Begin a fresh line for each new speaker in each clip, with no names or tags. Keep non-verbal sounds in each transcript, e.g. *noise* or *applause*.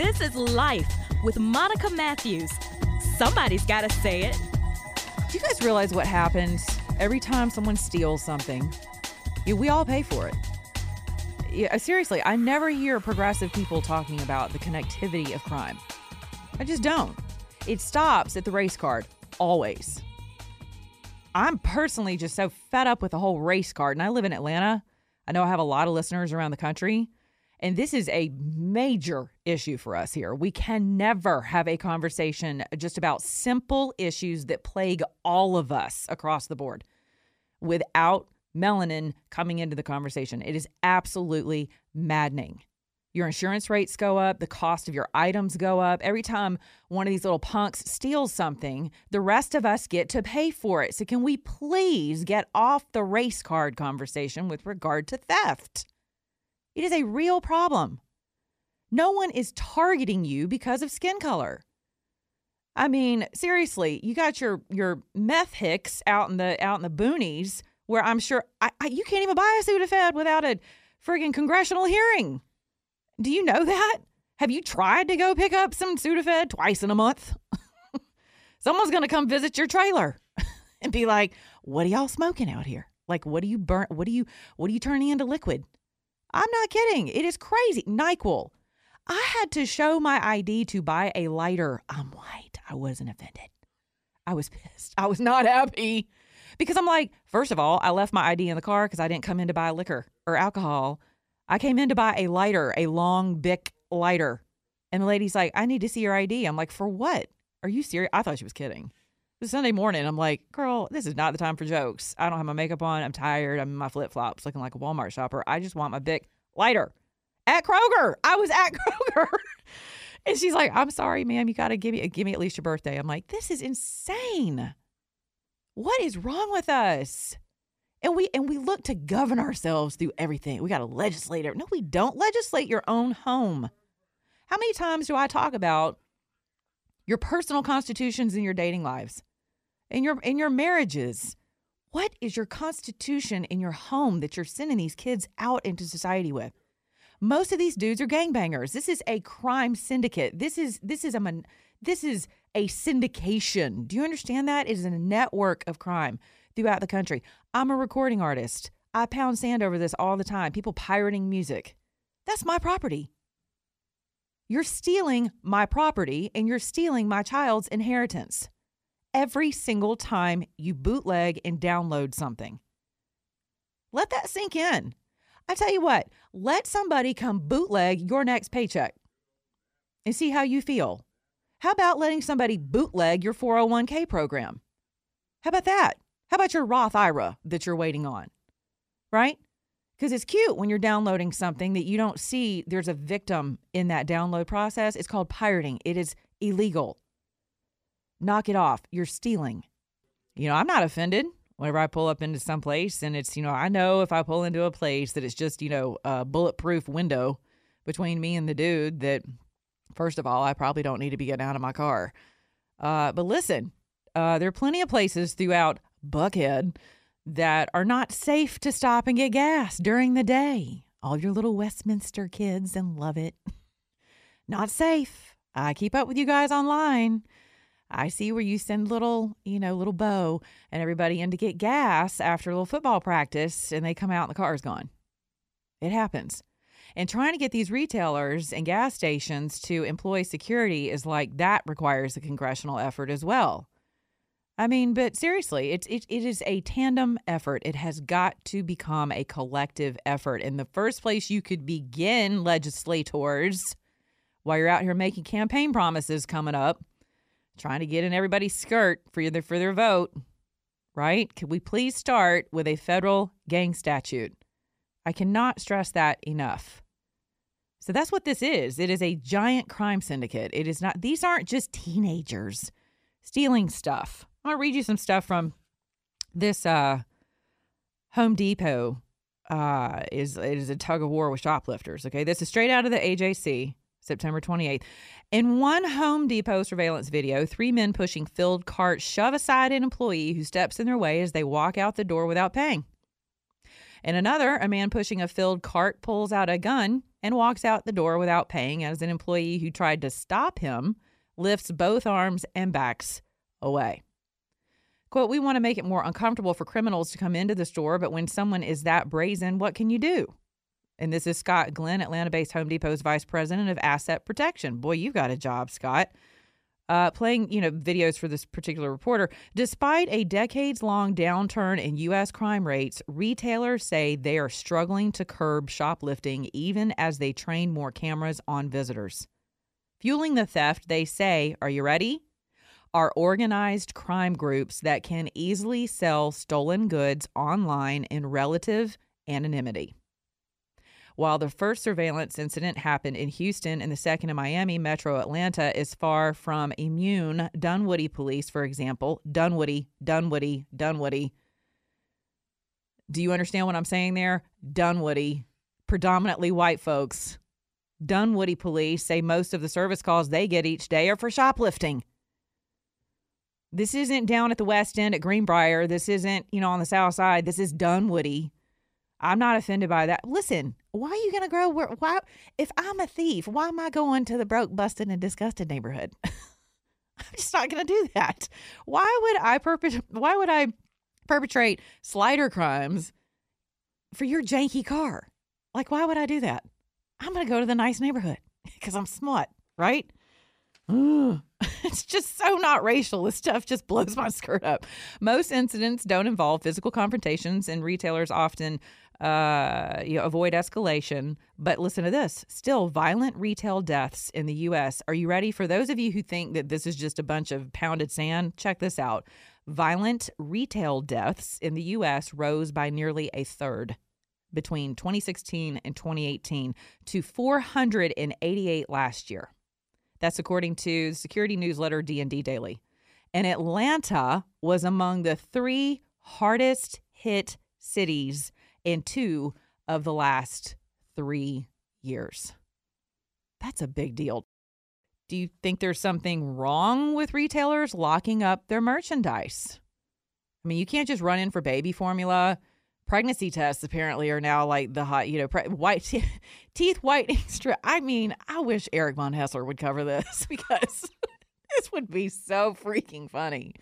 This is Life with Monica Matthews. Somebody's got to say it.
Do you guys realize what happens every time someone steals something? Yeah, we all pay for it. Yeah, seriously, I never hear progressive people talking about the connectivity of crime. I just don't. It stops at the race card, always. I'm personally just so fed up with the whole race card, and I live in Atlanta. I know I have a lot of listeners around the country, and this is a major issue for us here. We can never have a conversation just about simple issues that plague all of us across the board without melanin coming into the conversation. It is absolutely maddening. Your insurance rates go up, the cost of your items go up. Every time one of these little punks steals something, the rest of us get to pay for it. So, can we please get off the race card conversation with regard to theft? It is a real problem. No one is targeting you because of skin color. I mean, seriously, you got your your meth hicks out in the out in the boonies where I'm sure I, I, you can't even buy a Sudafed without a friggin' congressional hearing. Do you know that? Have you tried to go pick up some Sudafed twice in a month? *laughs* Someone's to come visit your trailer *laughs* and be like, "What are y'all smoking out here? Like, what do you burn? What do you what are you turning into liquid?" I'm not kidding. It is crazy. NyQuil. I had to show my ID to buy a lighter. I'm white. I wasn't offended. I was *laughs* pissed. I was not happy because I'm like, first of all, I left my ID in the car because I didn't come in to buy liquor or alcohol. I came in to buy a lighter, a long Bic lighter. And the lady's like, I need to see your ID. I'm like, for what? Are you serious? I thought she was kidding. Sunday morning. I'm like, girl, this is not the time for jokes. I don't have my makeup on. I'm tired. I'm in my flip flops looking like a Walmart shopper. I just want my Bic lighter at Kroger. I was at *laughs* Kroger. and she's like, I'm sorry, ma'am. You got to give me, give me at least your birthday. I'm like, this is insane. What is wrong with us? and we and we look to govern ourselves through everything. We got to legislate. No, we don't. Legislate your own home. How many times do I talk about your personal constitutions in your dating lives, in your in your marriages? What is your constitution in your home that you're sending these kids out into society with? Most of these dudes are gangbangers. This is a crime syndicate. This is this is a this is a syndication. Do you understand that? It is a network of crime throughout the country. I'm a recording artist. I pound sand over this all the time. People pirating music. That's my property. You're stealing my property and you're stealing my child's inheritance every single time you bootleg and download something. Let that sink in. I tell you what, let somebody come bootleg your next paycheck and see how you feel. How about letting somebody bootleg your 401k program? How about that? How about your Roth IRA that you're waiting on? Right? Because it's cute when you're downloading something that you don't see there's a victim in that download process. It's called pirating, it is illegal. Knock it off. You're stealing. You know, I'm not offended whenever I pull up into some place and it's, you know, I know if I pull into a place that it's just, you know, a bulletproof window between me and the dude that, first of all, I probably don't need to be getting out of my car. Uh, but listen, uh, there are plenty of places throughout Buckhead that are not safe to stop and get gas during the day. All your little Westminster kids and love it. Not safe. I keep up with you guys online. I see where you send little, you know, little Bo and everybody in to get gas after a little football practice and they come out and the car's gone. It happens. And trying to get these retailers and gas stations to employ security is like that requires a congressional effort as well. I mean, but seriously, it's it, it is a tandem effort. It has got to become a collective effort. In the first place you could begin legislators while you're out here making campaign promises coming up, trying to get in everybody's skirt for their for their vote, right? Could we please start with a federal gang statute? I cannot stress that enough. So that's what this is. It is a giant crime syndicate. It is not these aren't just teenagers stealing stuff. I'll read you some stuff from this uh, Home Depot. Uh, is it is a tug of war with shoplifters. Okay, this is straight out of the AJC, September 28th. In one Home Depot surveillance video, three men pushing filled carts shove aside an employee who steps in their way as they walk out the door without paying. In another, a man pushing a filled cart pulls out a gun and walks out the door without paying as an employee who tried to stop him lifts both arms and backs away. Quote, we want to make it more uncomfortable for criminals to come into the store, but when someone is that brazen, what can you do? And this is Scott Glenn, Atlanta based Home Depot's vice president of asset protection. Boy, you've got a job, Scott. Uh, playing, you know, videos for this particular reporter. Despite a decades-long downturn in U.S. crime rates, retailers say they are struggling to curb shoplifting, even as they train more cameras on visitors. Fueling the theft, they say, are you ready? Are organized crime groups that can easily sell stolen goods online in relative anonymity. While the first surveillance incident happened in Houston and the second in Miami, Metro Atlanta is far from immune. Dunwoody police, for example, Dunwoody, Dunwoody, Dunwoody. Do you understand what I'm saying there? Dunwoody, predominantly white folks. Dunwoody police say most of the service calls they get each day are for shoplifting. This isn't down at the West End at Greenbriar. This isn't, you know, on the South Side. This is Dunwoody. I'm not offended by that. Listen, why are you going to grow? Where, why, if I'm a thief, why am I going to the broke, busted, and disgusted neighborhood? *laughs* I'm just not going to do that. Why would I perpetrate? Why would I perpetrate slider crimes for your janky car? Like, why would I do that? I'm going to go to the nice neighborhood *laughs* because I'm smart, right? *laughs* it's just so not racial. This stuff just blows my skirt up. Most incidents don't involve physical confrontations, and retailers often uh, you know, avoid escalation. But listen to this still violent retail deaths in the U.S. Are you ready? For those of you who think that this is just a bunch of pounded sand, check this out. Violent retail deaths in the U.S. rose by nearly a third between 2016 and 2018 to 488 last year. That's according to the security newsletter D&D Daily. And Atlanta was among the three hardest hit cities in two of the last three years. That's a big deal. Do you think there's something wrong with retailers locking up their merchandise? I mean, you can't just run in for baby formula. Pregnancy tests apparently are now like the hot, you know, pre- white te- *laughs* teeth whitening strip. I mean, I wish Eric Von Haessler would cover this *laughs* because *laughs* this would be so freaking funny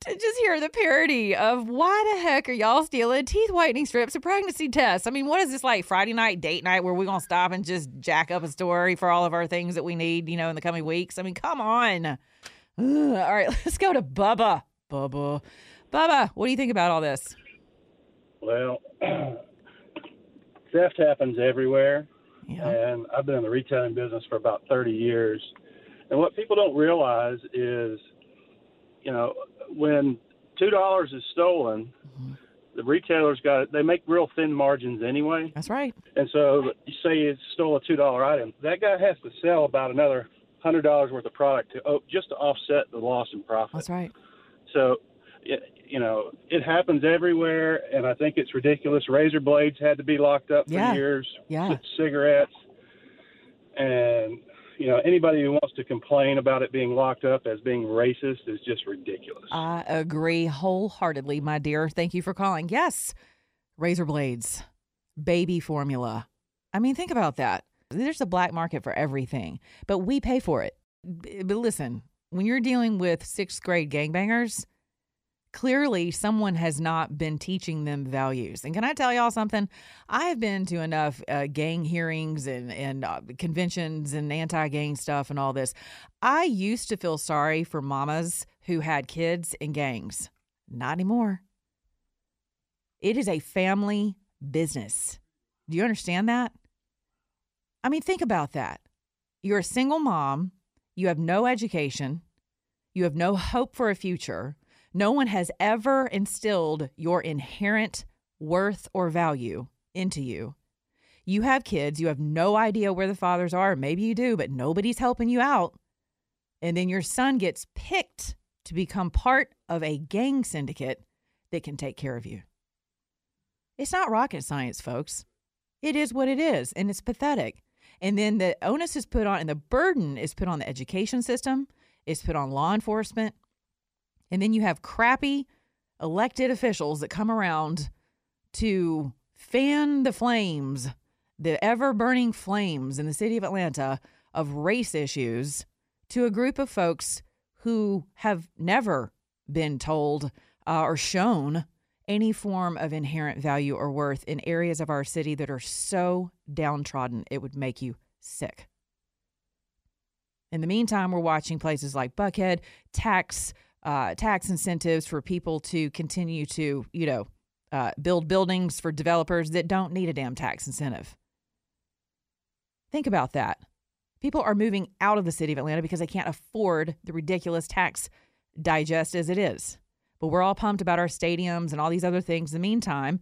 to just hear the parody of why the heck are y'all stealing teeth whitening strips and pregnancy tests? I mean, what is this like Friday night date night where we're gonna stop and just jack up a story for all of our things that we need, you know, in the coming weeks? I mean, come on. Ugh. All right, *laughs* let's go to Bubba. Bubba. Bubba, what do you think about all this?
Well, *clears throat* theft happens everywhere.
Yeah.
And I've been in the retailing business for about 30 years. And what people don't realize is, you know, when two dollars is stolen,
Mm-hmm.
the retailers got they make real thin margins anyway.
That's right.
And so you say you stole a two dollar item, that guy has to sell about another hundred dollars worth of product to oh, just to offset the loss in profit.
That's right.
So, it, you know, it happens everywhere, and I think it's ridiculous. Razor blades had to be locked up for
Yeah.
years.
Yeah.
Cigarettes, and you know, anybody who wants to complain about it being locked up as being racist is just ridiculous.
I agree wholeheartedly, my dear. Thank you for calling. Yes, razor blades, baby formula. I mean, think about that. There's a black market for everything, but we pay for it. But listen, when you're dealing with sixth grade gangbangers, clearly someone has not been teaching them values. And can I tell y'all something? I have been to enough uh, gang hearings and, and uh, conventions and anti gang stuff and all this. I used to feel sorry for mamas who had kids in gangs. Not anymore. It is a family business. Do you understand that? I mean, think about that. You're a single mom, you have no education, you have no hope for a future. No one has ever instilled your inherent worth or value into you. You have kids, you have no idea where the fathers are. Maybe you do, but nobody's helping you out. And then your son gets picked to become part of a gang syndicate that can take care of you. It's not rocket science, folks. It is what it is, and it's pathetic. And then the onus is put on, and the burden is put on the education system, it's put on law enforcement. And then you have crappy elected officials that come around to fan the flames the ever burning flames in the city of Atlanta of race issues to a group of folks who have never been told uh, or shown any form of inherent value or worth in areas of our city that are so downtrodden it would make you sick. In the meantime, we're watching places like Buckhead tax uh, tax incentives for people to continue to, you know, uh, build buildings for developers that don't need a damn tax incentive. Think about that. People are moving out of the city of Atlanta because they can't afford the ridiculous tax digest as it is. But we're all pumped about our stadiums and all these other things. In the meantime,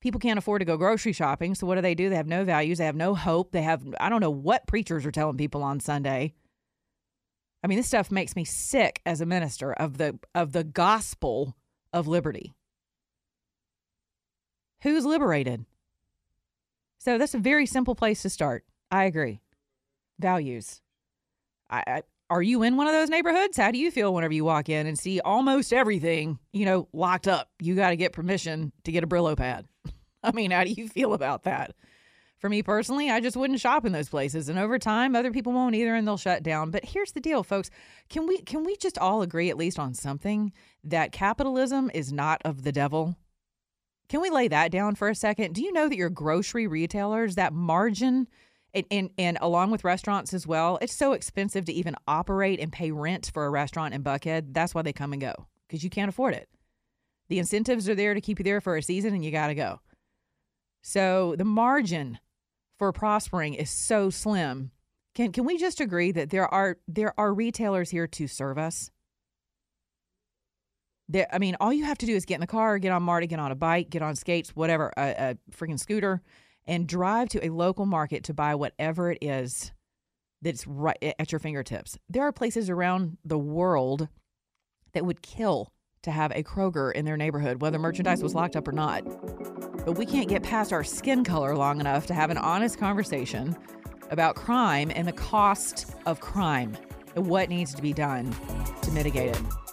people can't afford to go grocery shopping. So what do they do? They have no values. They have no hope. They have, I don't know what preachers are telling people on Sunday. I mean, this stuff makes me sick as a minister of the of the gospel of liberty. Who's liberated? So that's a very simple place to start. I agree. Values. I, I, are you in one of those neighborhoods? How do you feel whenever you walk in and see almost everything, you know, locked up? You got to get permission to get a Brillo pad. *laughs* I mean, how do you feel about that? For me personally, I just wouldn't shop in those places, and over time, other people won't either, and they'll shut down. But here's the deal, folks: can we can we just all agree at least on something that capitalism is not of the devil? Can we lay that down for a second? Do you know that your grocery retailers that margin and, and, and along with restaurants as well, it's so expensive to even operate and pay rent for a restaurant in Buckhead. That's why they come and go because you can't afford it. The incentives are there to keep you there for a season and you got to go. So the margin for prospering is so slim. Can can we just agree that there are there are retailers here to serve us? There, I mean, all you have to do is get in the car, get on MARTA, get on a bike, get on skates, whatever, a, a freaking scooter, and drive to a local market to buy whatever it is that's right at your fingertips. There are places around the world that would kill to have a Kroger in their neighborhood, whether merchandise was locked up or not. But we can't get past our skin color long enough to have an honest conversation about crime and the cost of crime and what needs to be done to mitigate it.